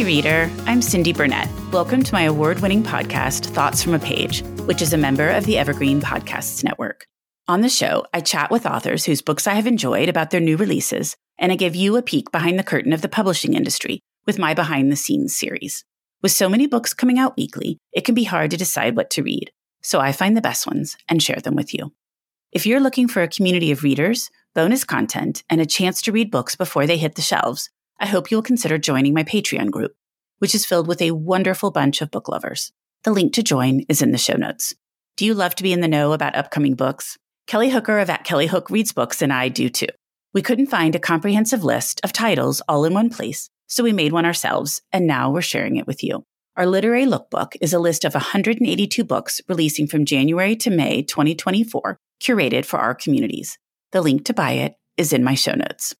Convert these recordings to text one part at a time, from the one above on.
Hi, reader. I'm Cindy Burnett. Welcome to my award winning podcast, Thoughts from a Page, which is a member of the Evergreen Podcasts Network. On the show, I chat with authors whose books I have enjoyed about their new releases, and I give you a peek behind the curtain of the publishing industry with my behind the scenes series. With so many books coming out weekly, it can be hard to decide what to read, so I find the best ones and share them with you. If you're looking for a community of readers, bonus content, and a chance to read books before they hit the shelves, I hope you'll consider joining my Patreon group, which is filled with a wonderful bunch of book lovers. The link to join is in the show notes. Do you love to be in the know about upcoming books? Kelly Hooker of At Kelly Hook Reads Books and I do too. We couldn't find a comprehensive list of titles all in one place, so we made one ourselves, and now we're sharing it with you. Our literary lookbook is a list of 182 books releasing from January to May 2024, curated for our communities. The link to buy it is in my show notes.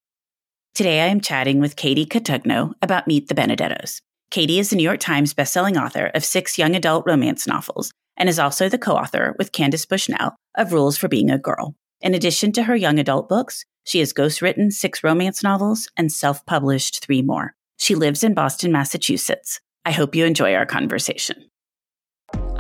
Today, I am chatting with Katie Cotugno about Meet the Benedettos. Katie is the New York Times bestselling author of six young adult romance novels and is also the co author with Candace Bushnell of Rules for Being a Girl. In addition to her young adult books, she has ghostwritten six romance novels and self published three more. She lives in Boston, Massachusetts. I hope you enjoy our conversation.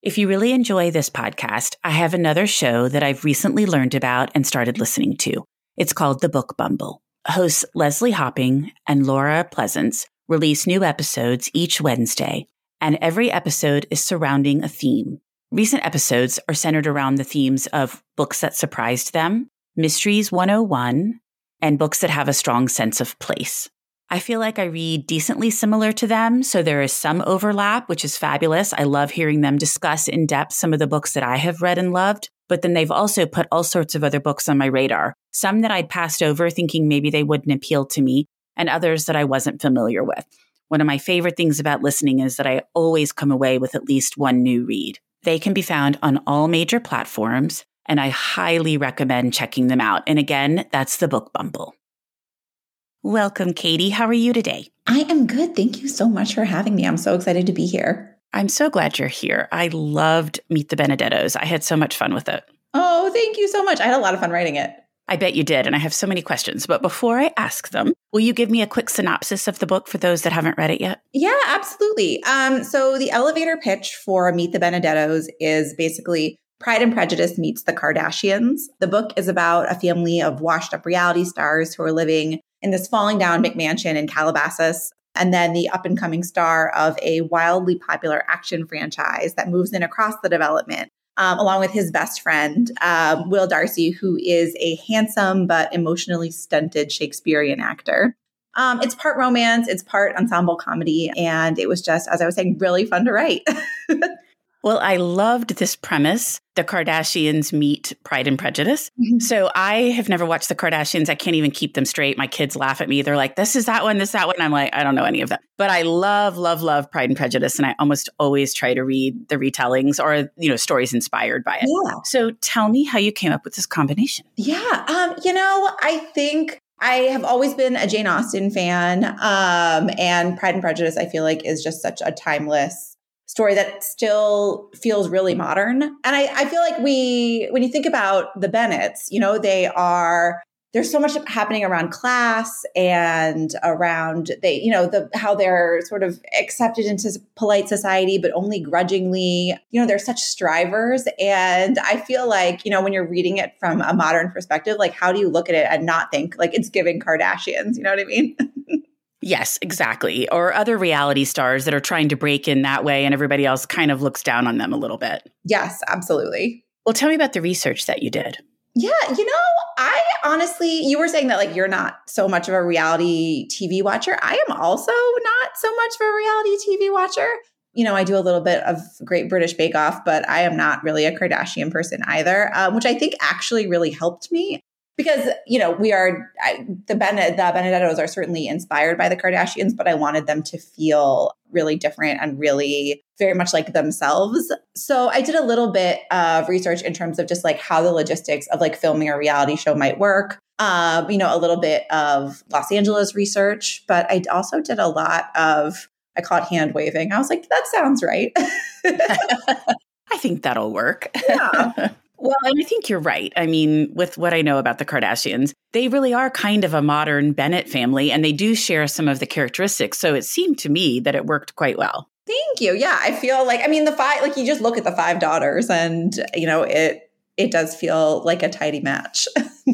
If you really enjoy this podcast, I have another show that I've recently learned about and started listening to. It's called The Book Bumble. Hosts Leslie Hopping and Laura Pleasance release new episodes each Wednesday, and every episode is surrounding a theme. Recent episodes are centered around the themes of books that surprised them, Mysteries 101, and books that have a strong sense of place. I feel like I read decently similar to them. So there is some overlap, which is fabulous. I love hearing them discuss in depth some of the books that I have read and loved. But then they've also put all sorts of other books on my radar, some that I'd passed over thinking maybe they wouldn't appeal to me, and others that I wasn't familiar with. One of my favorite things about listening is that I always come away with at least one new read. They can be found on all major platforms, and I highly recommend checking them out. And again, that's the Book Bumble. Welcome, Katie. How are you today? I am good. Thank you so much for having me. I'm so excited to be here. I'm so glad you're here. I loved Meet the Benedettos. I had so much fun with it. Oh, thank you so much. I had a lot of fun writing it. I bet you did. And I have so many questions. But before I ask them, will you give me a quick synopsis of the book for those that haven't read it yet? Yeah, absolutely. Um, so, the elevator pitch for Meet the Benedettos is basically Pride and Prejudice meets the Kardashians. The book is about a family of washed up reality stars who are living in this falling down McMansion in Calabasas. And then the up and coming star of a wildly popular action franchise that moves in across the development, um, along with his best friend, um, Will Darcy, who is a handsome but emotionally stunted Shakespearean actor. Um, it's part romance, it's part ensemble comedy, and it was just, as I was saying, really fun to write. Well, I loved this premise. The Kardashians meet Pride and Prejudice. Mm-hmm. So I have never watched the Kardashians. I can't even keep them straight. My kids laugh at me. They're like, this is that one, this, that one. I'm like, I don't know any of them. But I love, love, love Pride and Prejudice. And I almost always try to read the retellings or, you know, stories inspired by it. Yeah. So tell me how you came up with this combination. Yeah. Um, you know, I think I have always been a Jane Austen fan. Um, and Pride and Prejudice, I feel like, is just such a timeless story that still feels really modern. And I, I feel like we, when you think about the Bennets, you know, they are there's so much happening around class and around they you know the how they're sort of accepted into polite society but only grudgingly. You know they're such strivers. And i feel like you know when you're reading it from a modern perspective like how do you look at it and not think like it's giving kardashians? You know what i mean Yes, exactly. Or other reality stars that are trying to break in that way and everybody else kind of looks down on them a little bit. Yes, absolutely. Well, tell me about the research that you did. Yeah, you know, I honestly, you were saying that like you're not so much of a reality TV watcher. I am also not so much of a reality TV watcher. You know, I do a little bit of Great British Bake Off, but I am not really a Kardashian person either, um, which I think actually really helped me because you know we are I, the ben, the Benedettos are certainly inspired by the Kardashians, but I wanted them to feel really different and really very much like themselves. So I did a little bit of research in terms of just like how the logistics of like filming a reality show might work. Um, you know, a little bit of Los Angeles research, but I also did a lot of I caught hand waving. I was like, that sounds right. I think that'll work. Yeah. Well, and I think you're right. I mean, with what I know about the Kardashians, they really are kind of a modern Bennet family and they do share some of the characteristics. So it seemed to me that it worked quite well. Thank you. Yeah, I feel like I mean the five like you just look at the five daughters and you know it it does feel like a tidy match.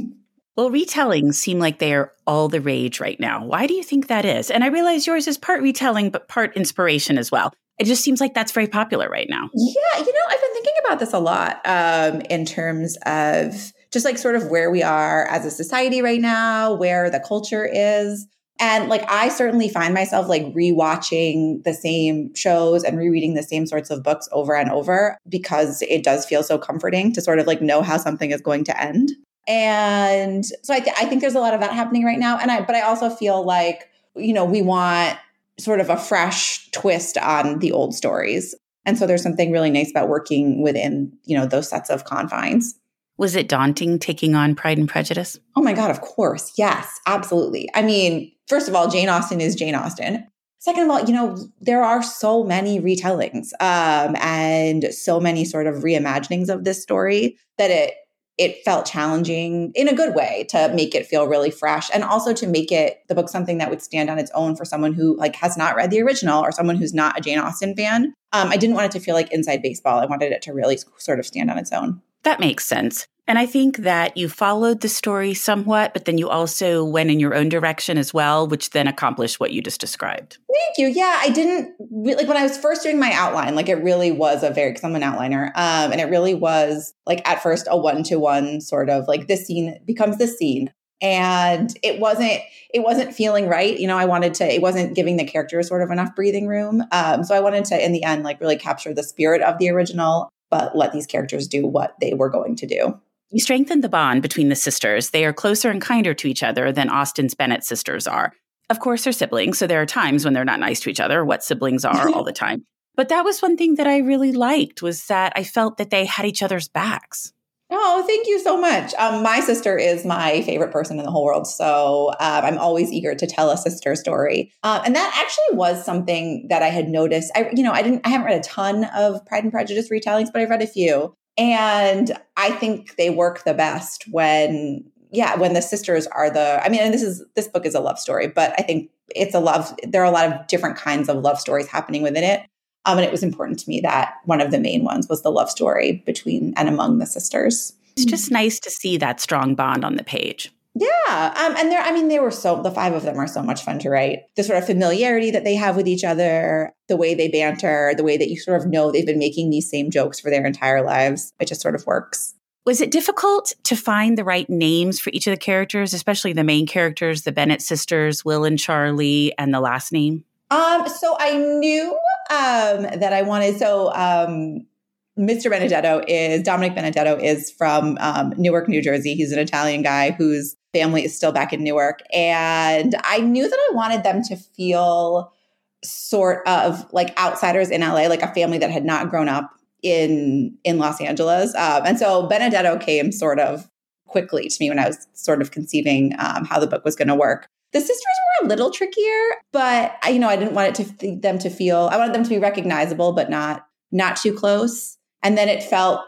well, retellings seem like they are all the rage right now. Why do you think that is? And I realize yours is part retelling but part inspiration as well. It just seems like that's very popular right now. Yeah, you know, I've been thinking about this a lot um, in terms of just like sort of where we are as a society right now, where the culture is. And like, I certainly find myself like rewatching the same shows and rereading the same sorts of books over and over because it does feel so comforting to sort of like know how something is going to end. And so I, th- I think there's a lot of that happening right now. And I, but I also feel like, you know, we want sort of a fresh twist on the old stories. And so there's something really nice about working within, you know, those sets of confines. Was it daunting taking on Pride and Prejudice? Oh my God, of course. Yes, absolutely. I mean, first of all, Jane Austen is Jane Austen. Second of all, you know, there are so many retellings um, and so many sort of reimaginings of this story that it it felt challenging in a good way to make it feel really fresh and also to make it the book something that would stand on its own for someone who like has not read the original or someone who's not a Jane Austen fan. Um, I didn't want it to feel like inside baseball. I wanted it to really sort of stand on its own. That makes sense. And I think that you followed the story somewhat, but then you also went in your own direction as well, which then accomplished what you just described. Thank you. Yeah, I didn't like when I was first doing my outline, like it really was a very, because I'm an outliner, um, and it really was like at first a one to one sort of like this scene becomes this scene. And it wasn't, it wasn't feeling right. You know, I wanted to, it wasn't giving the characters sort of enough breathing room. Um, so I wanted to, in the end, like really capture the spirit of the original, but let these characters do what they were going to do. You strengthened the bond between the sisters. They are closer and kinder to each other than Austen's Bennet sisters are. Of course, they're siblings, so there are times when they're not nice to each other, what siblings are all the time. But that was one thing that I really liked was that I felt that they had each other's backs. Oh, thank you so much. Um, my sister is my favorite person in the whole world. So um, I'm always eager to tell a sister story. Uh, and that actually was something that I had noticed. I, you know, I didn't, I haven't read a ton of Pride and Prejudice retellings, but I've read a few. And I think they work the best when, yeah, when the sisters are the, I mean, and this is, this book is a love story, but I think it's a love, there are a lot of different kinds of love stories happening within it. Um, and it was important to me that one of the main ones was the love story between and among the sisters. It's just nice to see that strong bond on the page. Yeah. Um, and they're, I mean, they were so, the five of them are so much fun to write. The sort of familiarity that they have with each other, the way they banter, the way that you sort of know they've been making these same jokes for their entire lives. It just sort of works. Was it difficult to find the right names for each of the characters, especially the main characters, the Bennet sisters, Will and Charlie, and the last name? Um, so I knew um, that I wanted, so um, Mr. Benedetto is Dominic Benedetto is from um, Newark, New Jersey. He's an Italian guy whose family is still back in Newark. And I knew that I wanted them to feel sort of like outsiders in LA, like a family that had not grown up in in Los Angeles. Um, and so Benedetto came sort of quickly to me when I was sort of conceiving um, how the book was going to work. The sisters were a little trickier, but I, you know, I didn't want it to them to feel. I wanted them to be recognizable, but not not too close. And then it felt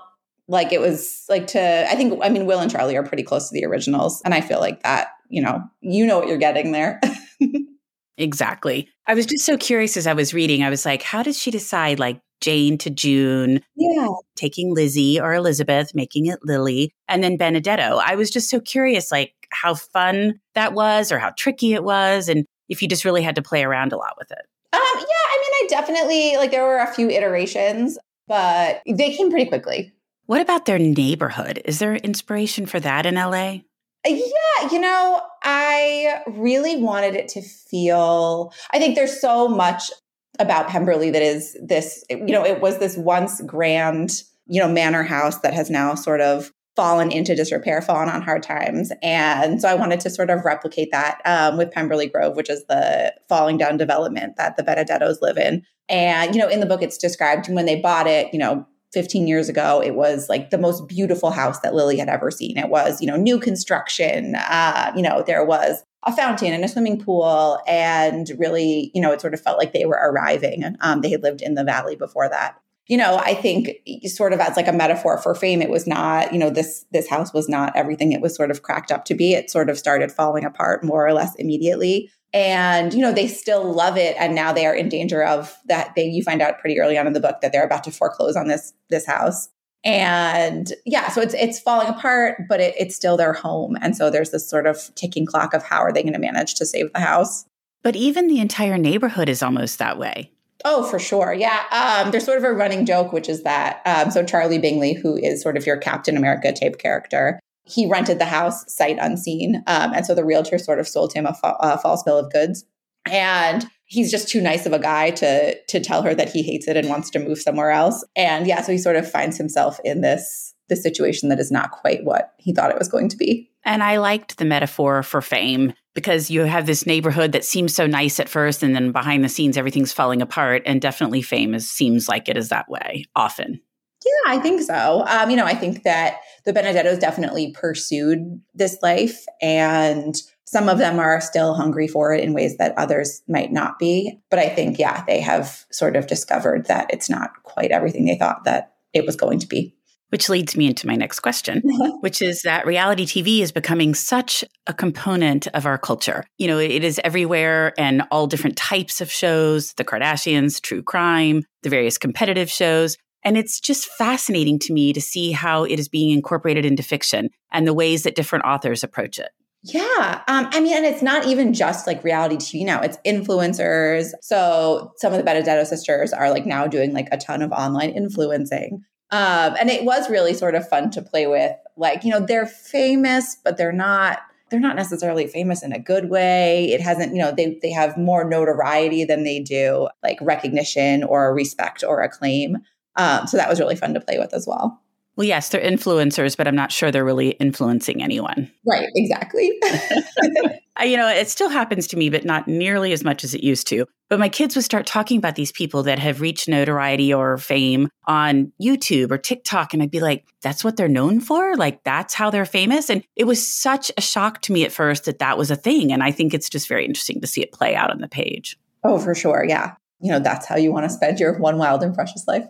like it was like to, I think, I mean, Will and Charlie are pretty close to the originals. And I feel like that, you know, you know what you're getting there. exactly. I was just so curious as I was reading. I was like, how does she decide like Jane to June? Yeah. Taking Lizzie or Elizabeth, making it Lily, and then Benedetto. I was just so curious, like how fun that was or how tricky it was. And if you just really had to play around a lot with it. Um, yeah, I mean, I definitely like there were a few iterations, but they came pretty quickly. What about their neighborhood? Is there inspiration for that in LA? Uh, yeah, you know, I really wanted it to feel, I think there's so much about Pemberley that is this, you know, it was this once grand, you know, manor house that has now sort of fallen into disrepair, fallen on hard times. And so I wanted to sort of replicate that um, with Pemberley Grove, which is the falling down development that the Benedettos live in. And, you know, in the book, it's described when they bought it, you know, 15 years ago, it was like the most beautiful house that Lily had ever seen. It was, you know, new construction. Uh, you know, there was a fountain and a swimming pool. And really, you know, it sort of felt like they were arriving. Um, they had lived in the valley before that you know, I think sort of as like a metaphor for fame, it was not, you know, this this house was not everything it was sort of cracked up to be. It sort of started falling apart more or less immediately. And, you know, they still love it. And now they are in danger of that they you find out pretty early on in the book that they're about to foreclose on this this house. And yeah, so it's it's falling apart, but it, it's still their home. And so there's this sort of ticking clock of how are they going to manage to save the house. But even the entire neighborhood is almost that way. Oh, for sure. Yeah. Um, there's sort of a running joke, which is that um, so Charlie Bingley, who is sort of your Captain America type character, he rented the house sight unseen. Um, and so the realtor sort of sold him a, fa- a false bill of goods. And he's just too nice of a guy to to tell her that he hates it and wants to move somewhere else. And yeah, so he sort of finds himself in this this situation that is not quite what he thought it was going to be. And I liked the metaphor for fame because you have this neighborhood that seems so nice at first, and then behind the scenes, everything's falling apart. And definitely, fame is, seems like it is that way often. Yeah, I think so. Um, you know, I think that the Benedettos definitely pursued this life, and some of them are still hungry for it in ways that others might not be. But I think, yeah, they have sort of discovered that it's not quite everything they thought that it was going to be. Which leads me into my next question, which is that reality TV is becoming such a component of our culture. You know, it is everywhere and all different types of shows the Kardashians, true crime, the various competitive shows. And it's just fascinating to me to see how it is being incorporated into fiction and the ways that different authors approach it. Yeah. Um, I mean, and it's not even just like reality TV now, it's influencers. So some of the Benedetto sisters are like now doing like a ton of online influencing. Um, and it was really sort of fun to play with. Like, you know, they're famous, but they're not they're not necessarily famous in a good way. It hasn't, you know, they they have more notoriety than they do like recognition or respect or acclaim. Um, so that was really fun to play with as well. Well, yes, they're influencers, but I'm not sure they're really influencing anyone. Right, exactly. you know, it still happens to me, but not nearly as much as it used to. But my kids would start talking about these people that have reached notoriety or fame on YouTube or TikTok. And I'd be like, that's what they're known for? Like, that's how they're famous? And it was such a shock to me at first that that was a thing. And I think it's just very interesting to see it play out on the page. Oh, for sure. Yeah you know, that's how you want to spend your one wild and precious life.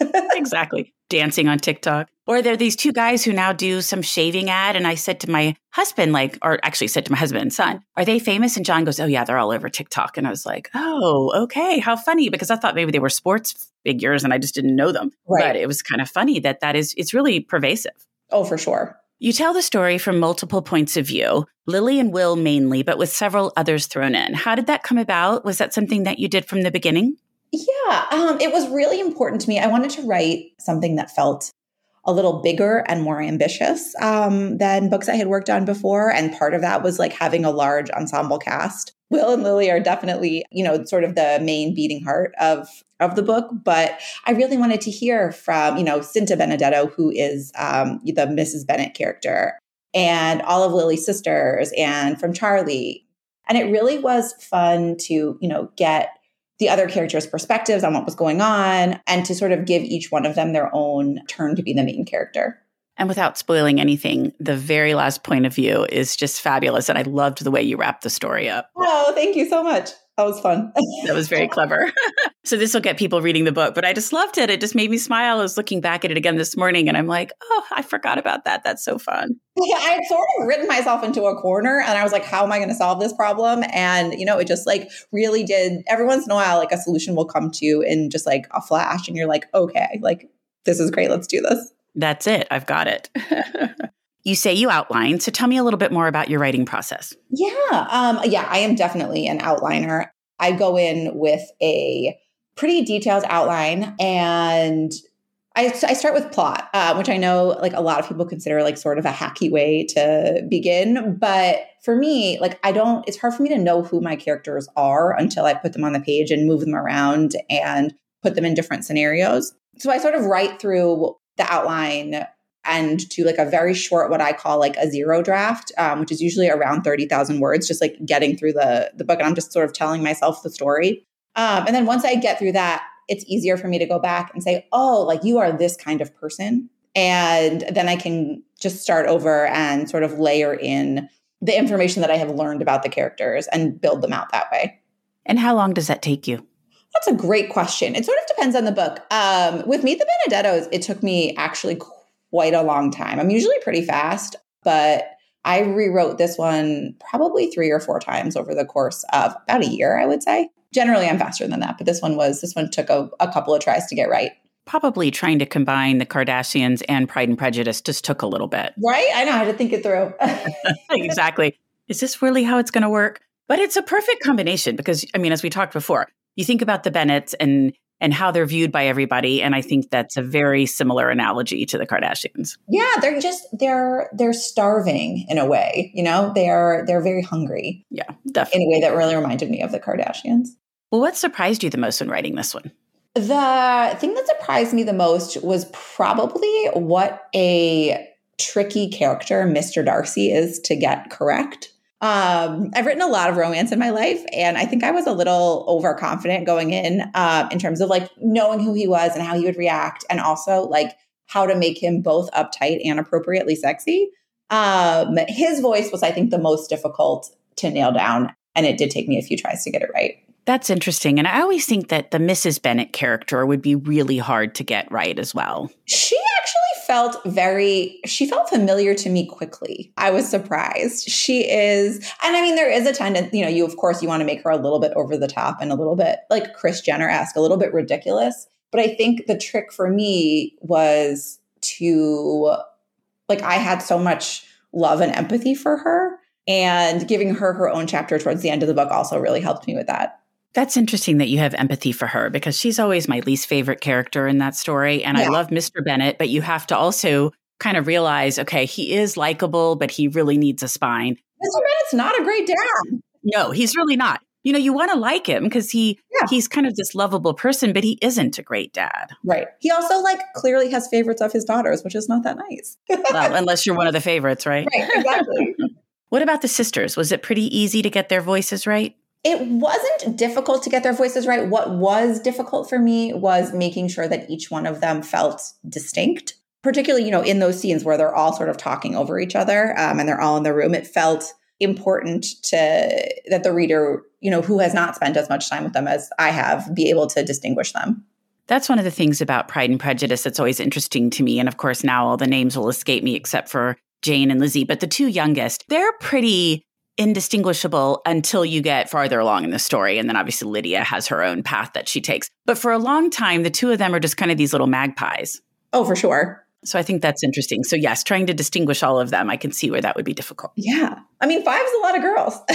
exactly. Dancing on TikTok. Or there are these two guys who now do some shaving ad. And I said to my husband, like, or actually said to my husband and son, are they famous? And John goes, oh, yeah, they're all over TikTok. And I was like, oh, okay. How funny. Because I thought maybe they were sports figures and I just didn't know them. Right. But it was kind of funny that that is, it's really pervasive. Oh, for sure. You tell the story from multiple points of view, Lily and Will mainly, but with several others thrown in. How did that come about? Was that something that you did from the beginning? Yeah, um, it was really important to me. I wanted to write something that felt a little bigger and more ambitious um, than books I had worked on before. And part of that was like having a large ensemble cast. Will and Lily are definitely, you know, sort of the main beating heart of of the book. But I really wanted to hear from, you know, Cinta Benedetto, who is um, the Mrs. Bennett character, and all of Lily's sisters, and from Charlie. And it really was fun to, you know, get the other characters' perspectives on what was going on and to sort of give each one of them their own turn to be the main character. And without spoiling anything, the very last point of view is just fabulous. And I loved the way you wrapped the story up. Oh, thank you so much. That was fun. that was very clever. so this will get people reading the book, but I just loved it. It just made me smile. I was looking back at it again this morning and I'm like, oh, I forgot about that. That's so fun. Yeah, I had sort of written myself into a corner and I was like, how am I going to solve this problem? And, you know, it just like really did every once in a while, like a solution will come to you in just like a flash and you're like, okay, like this is great. Let's do this. That's it. I've got it. You say you outline. So tell me a little bit more about your writing process. Yeah. Um, yeah, I am definitely an outliner. I go in with a pretty detailed outline and I, I start with plot, uh, which I know like a lot of people consider like sort of a hacky way to begin. But for me, like I don't, it's hard for me to know who my characters are until I put them on the page and move them around and put them in different scenarios. So I sort of write through the outline and to like a very short what i call like a zero draft um, which is usually around 30000 words just like getting through the the book and i'm just sort of telling myself the story um, and then once i get through that it's easier for me to go back and say oh like you are this kind of person and then i can just start over and sort of layer in the information that i have learned about the characters and build them out that way and how long does that take you that's a great question. It sort of depends on the book. Um, with Meet the Benedettos, it took me actually quite a long time. I'm usually pretty fast, but I rewrote this one probably three or four times over the course of about a year, I would say. Generally, I'm faster than that, but this one was, this one took a, a couple of tries to get right. Probably trying to combine the Kardashians and Pride and Prejudice just took a little bit. Right? I know how to think it through. exactly. Is this really how it's going to work? But it's a perfect combination because, I mean, as we talked before, you think about the Bennets and and how they're viewed by everybody. And i think that's a very similar analogy to the kardashians. Yeah they're just they're they're starving in a way you know? They're they're very hungry yeah definitely in a way that really reminded me of the kardashians. Well what surprised you the most when writing this one? The thing that surprised me the most was probably what a tricky character mr darcy is to get correct um, I've written a lot of romance in my life, and I think I was a little overconfident going in uh, in terms of like knowing who he was and how he would react, and also like how to make him both uptight and appropriately sexy. Um, his voice was, I think, the most difficult to nail down, and it did take me a few tries to get it right. That's interesting. And I always think that the Mrs. Bennet character would be really hard to get right as well. She actually felt very, she felt familiar to me quickly. I was surprised. She is, and I mean, there is a tendency, you know, you, of course, you want to make her a little bit over the top and a little bit like Kris Jenner esque, a little bit ridiculous. But I think the trick for me was to, like, I had so much love and empathy for her. And giving her her own chapter towards the end of the book also really helped me with that. That's interesting that you have empathy for her because she's always my least favorite character in that story. And yeah. I love Mr. Bennet, but you have to also kind of realize okay, he is likable, but he really needs a spine. Mr. Bennet's not a great dad. No, he's really not. You know, you want to like him because he yeah. he's kind of this lovable person, but he isn't a great dad. Right. He also like clearly has favorites of his daughters, which is not that nice. well, unless you're one of the favorites, right? Right, exactly. what about the sisters? Was it pretty easy to get their voices right? It wasn't difficult to get their voices right. What was difficult for me was making sure that each one of them felt distinct, particularly, you know, in those scenes where they're all sort of talking over each other um, and they're all in the room. It felt important to that the reader, you know, who has not spent as much time with them as I have, be able to distinguish them. That's one of the things about Pride and Prejudice that's always interesting to me. And of course, now all the names will escape me except for Jane and Lizzie. But the two youngest, they're pretty indistinguishable until you get farther along in the story. And then obviously Lydia has her own path that she takes. But for a long time, the two of them are just kind of these little magpies. Oh, for sure. So I think that's interesting. So yes, trying to distinguish all of them, I can see where that would be difficult. Yeah. I mean, five is a lot of girls.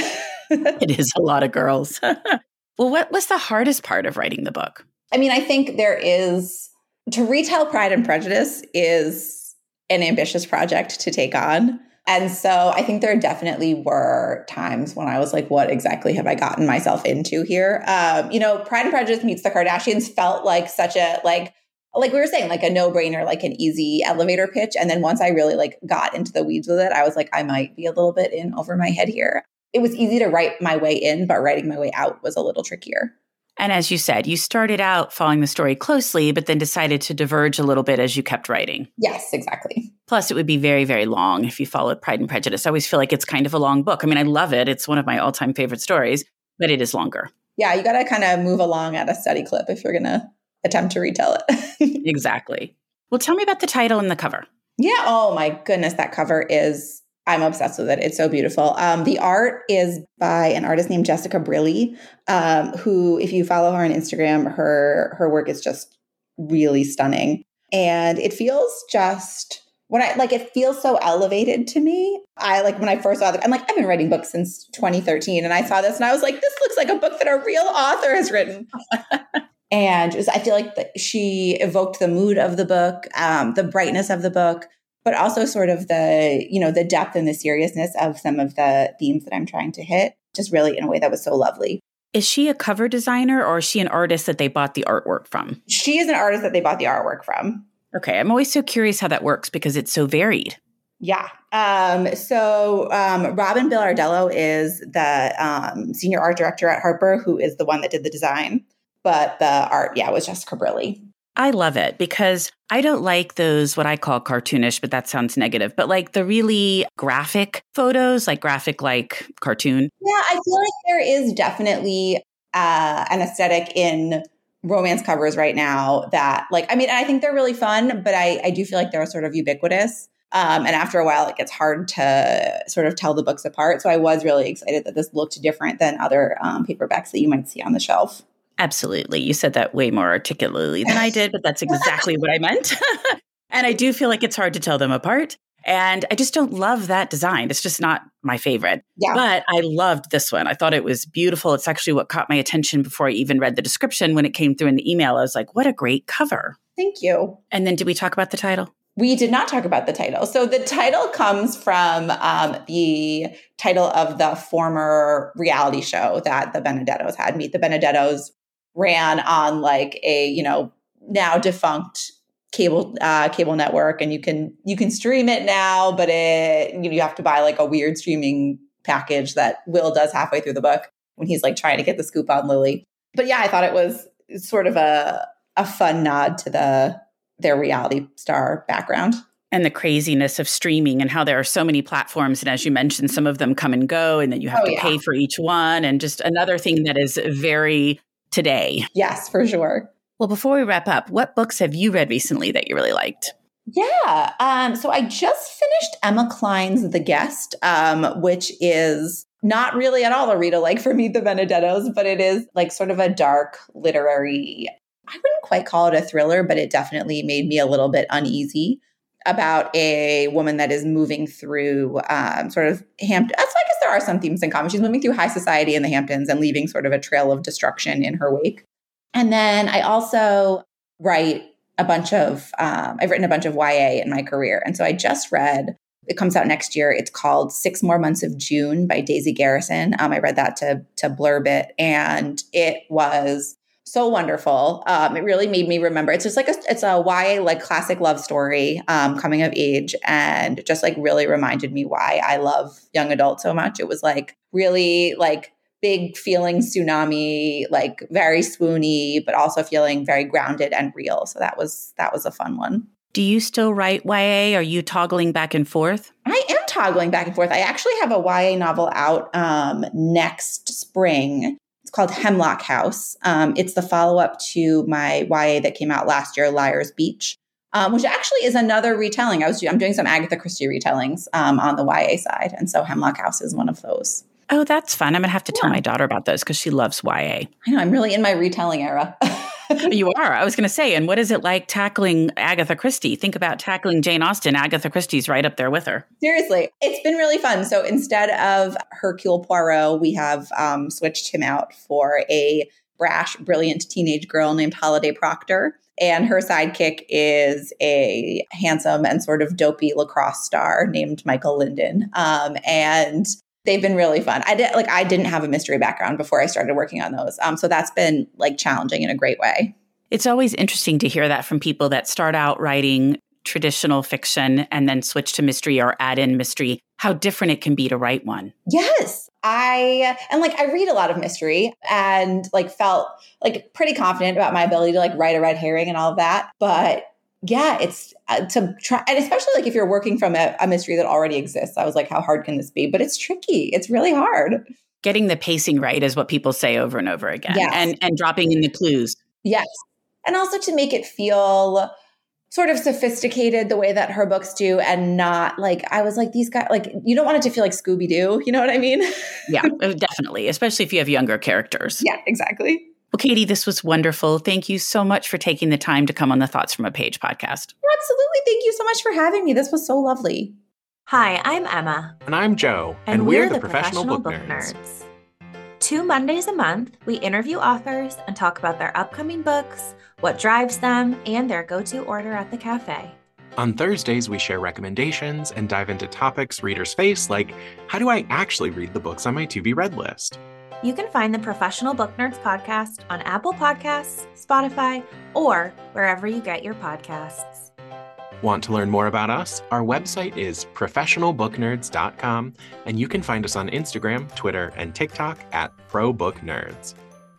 it is a lot of girls. well, what was the hardest part of writing the book? I mean, I think there is to retell Pride and Prejudice is an ambitious project to take on. And so I think there definitely were times when I was like, what exactly have I gotten myself into here? Um, you know, Pride and Prejudice meets the Kardashians felt like such a like like we were saying, like a no-brainer, like an easy elevator pitch. And then once I really like got into the weeds with it, I was like, I might be a little bit in over my head here. It was easy to write my way in, but writing my way out was a little trickier. And as you said, you started out following the story closely, but then decided to diverge a little bit as you kept writing. Yes, exactly. Plus, it would be very, very long if you followed Pride and Prejudice. I always feel like it's kind of a long book. I mean, I love it. It's one of my all time favorite stories, but it is longer. Yeah, you got to kind of move along at a steady clip if you're going to attempt to retell it. exactly. Well, tell me about the title and the cover. Yeah. Oh my goodness, that cover is. I'm obsessed with it. It's so beautiful. Um, the art is by an artist named Jessica Brilli, um, who, if you follow her on Instagram, her her work is just really stunning, and it feels just when I like it feels so elevated to me. I like when I first saw it, I'm like, I've been writing books since 2013. And I saw this and I was like, this looks like a book that a real author has written. and I feel like the, she evoked the mood of the book, um, the brightness of the book, but also sort of the, you know, the depth and the seriousness of some of the themes that I'm trying to hit, just really in a way that was so lovely. Is she a cover designer or is she an artist that they bought the artwork from? She is an artist that they bought the artwork from. Okay. I'm always so curious how that works because it's so varied. Yeah. Um, so um, Robin Bilardello is the um, senior art director at Harper, who is the one that did the design. But the art, yeah, was Jessica Brilli. I love it because I don't like those, what I call cartoonish, but that sounds negative, but like the really graphic photos, like graphic, like cartoon. Yeah, I feel like there is definitely uh, an aesthetic in romance covers right now that like i mean i think they're really fun but i i do feel like they're sort of ubiquitous um, and after a while it gets hard to sort of tell the books apart so i was really excited that this looked different than other um, paperbacks that you might see on the shelf absolutely you said that way more articulately than i did but that's exactly what i meant and i do feel like it's hard to tell them apart and I just don't love that design. It's just not my favorite. Yeah. But I loved this one. I thought it was beautiful. It's actually what caught my attention before I even read the description when it came through in the email. I was like, what a great cover. Thank you. And then did we talk about the title? We did not talk about the title. So the title comes from um, the title of the former reality show that the Benedettos had. Meet the Benedettos ran on like a, you know, now defunct cable uh, cable network and you can you can stream it now but it you, know, you have to buy like a weird streaming package that will does halfway through the book when he's like trying to get the scoop on lily but yeah i thought it was sort of a a fun nod to the their reality star background and the craziness of streaming and how there are so many platforms and as you mentioned some of them come and go and then you have oh, to yeah. pay for each one and just another thing that is very today yes for sure well, before we wrap up, what books have you read recently that you really liked? Yeah. Um, so I just finished Emma Cline's The Guest, um, which is not really at all a read alike for Meet the Benedettos, but it is like sort of a dark literary, I wouldn't quite call it a thriller, but it definitely made me a little bit uneasy about a woman that is moving through um, sort of Hampton. So I guess there are some themes in common. She's moving through high society in the Hamptons and leaving sort of a trail of destruction in her wake. And then I also write a bunch of, um, I've written a bunch of YA in my career. And so I just read, it comes out next year. It's called Six More Months of June by Daisy Garrison. Um, I read that to, to blurb it and it was so wonderful. Um, it really made me remember. It's just like a, it's a YA like classic love story, um, coming of age, and just like really reminded me why I love young adult so much. It was like really like big feeling tsunami, like very swoony, but also feeling very grounded and real. So that was that was a fun one. Do you still write YA? Are you toggling back and forth? I am toggling back and forth. I actually have a YA novel out um, next spring. It's called Hemlock House. Um, it's the follow up to my YA that came out last year, Liar's Beach, um, which actually is another retelling. I was I'm doing some Agatha Christie retellings um, on the YA side, and so Hemlock House is one of those. Oh, that's fun. I'm going to have to yeah. tell my daughter about those because she loves YA. I know. I'm really in my retelling era. you are. I was going to say, and what is it like tackling Agatha Christie? Think about tackling Jane Austen. Agatha Christie's right up there with her. Seriously, it's been really fun. So instead of Hercule Poirot, we have um, switched him out for a brash, brilliant teenage girl named Holiday Proctor. And her sidekick is a handsome and sort of dopey lacrosse star named Michael Linden. Um, and they've been really fun. I did like I didn't have a mystery background before I started working on those. Um, so that's been like challenging in a great way. It's always interesting to hear that from people that start out writing traditional fiction and then switch to mystery or add in mystery, how different it can be to write one. Yes. I and like I read a lot of mystery and like felt like pretty confident about my ability to like write a red herring and all of that. But yeah, it's uh, to try, and especially like if you're working from a, a, mystery that already exists. I was like, how hard can this be? But it's tricky. It's really hard. getting the pacing right is what people say over and over again Yes. and and dropping in the clues Yes. And also to make it feel sort of sophisticated the way that her books do and not like I was like these guys like you don't want it to feel like Scooby Doo, you know what I mean? yeah uh, definitely especially if you have younger characters yeah, exactly. Well katie this was wonderful thank you so much for taking the time to come on the thoughts from a page podcast Absolutely. Thank you so much for having me. This was so lovely. Hi, I'm Emma, And I'm Joe, and, we're, the, Professional, Book, Nerds. Two Mondays a month, we interview authors and talk about their upcoming books, what drives them, and their go to order at the cafe. On Thursdays, we share recommendations and dive into topics readers face, like how do I actually read the books on my to be read list? You can find the Professional Book Nerds podcast on Apple Podcasts, Spotify, or wherever you get your podcasts. Want to learn more about us? Our website is professionalbooknerds.com, and you can find us on Instagram, Twitter, and TikTok at ProBookNerds.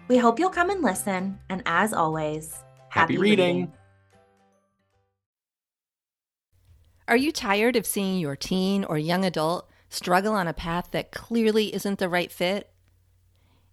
We hope you'll come and listen, and as always, Happy reading. Are you tired of seeing your teen or young adult struggle on a path that clearly isn't the right fit?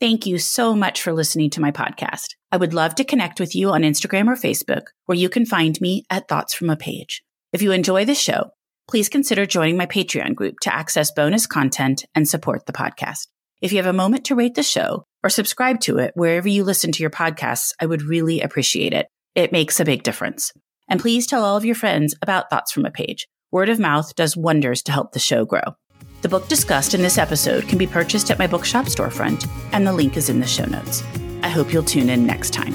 Thank you so much for listening to my podcast. I would love to connect with you on Instagram or Facebook, where you can find me at Thoughts from a Page. If you enjoy the show, please consider joining my Patreon group to access bonus content and support the podcast. If you have a moment to rate the show or subscribe to it wherever you listen to your podcasts, I would really appreciate it. It makes a big difference. And please tell all of your friends about Thoughts from a Page. Word of mouth does wonders to help the show grow. The book discussed in this episode can be purchased at my bookshop storefront, and the link is in the show notes. I hope you'll tune in next time.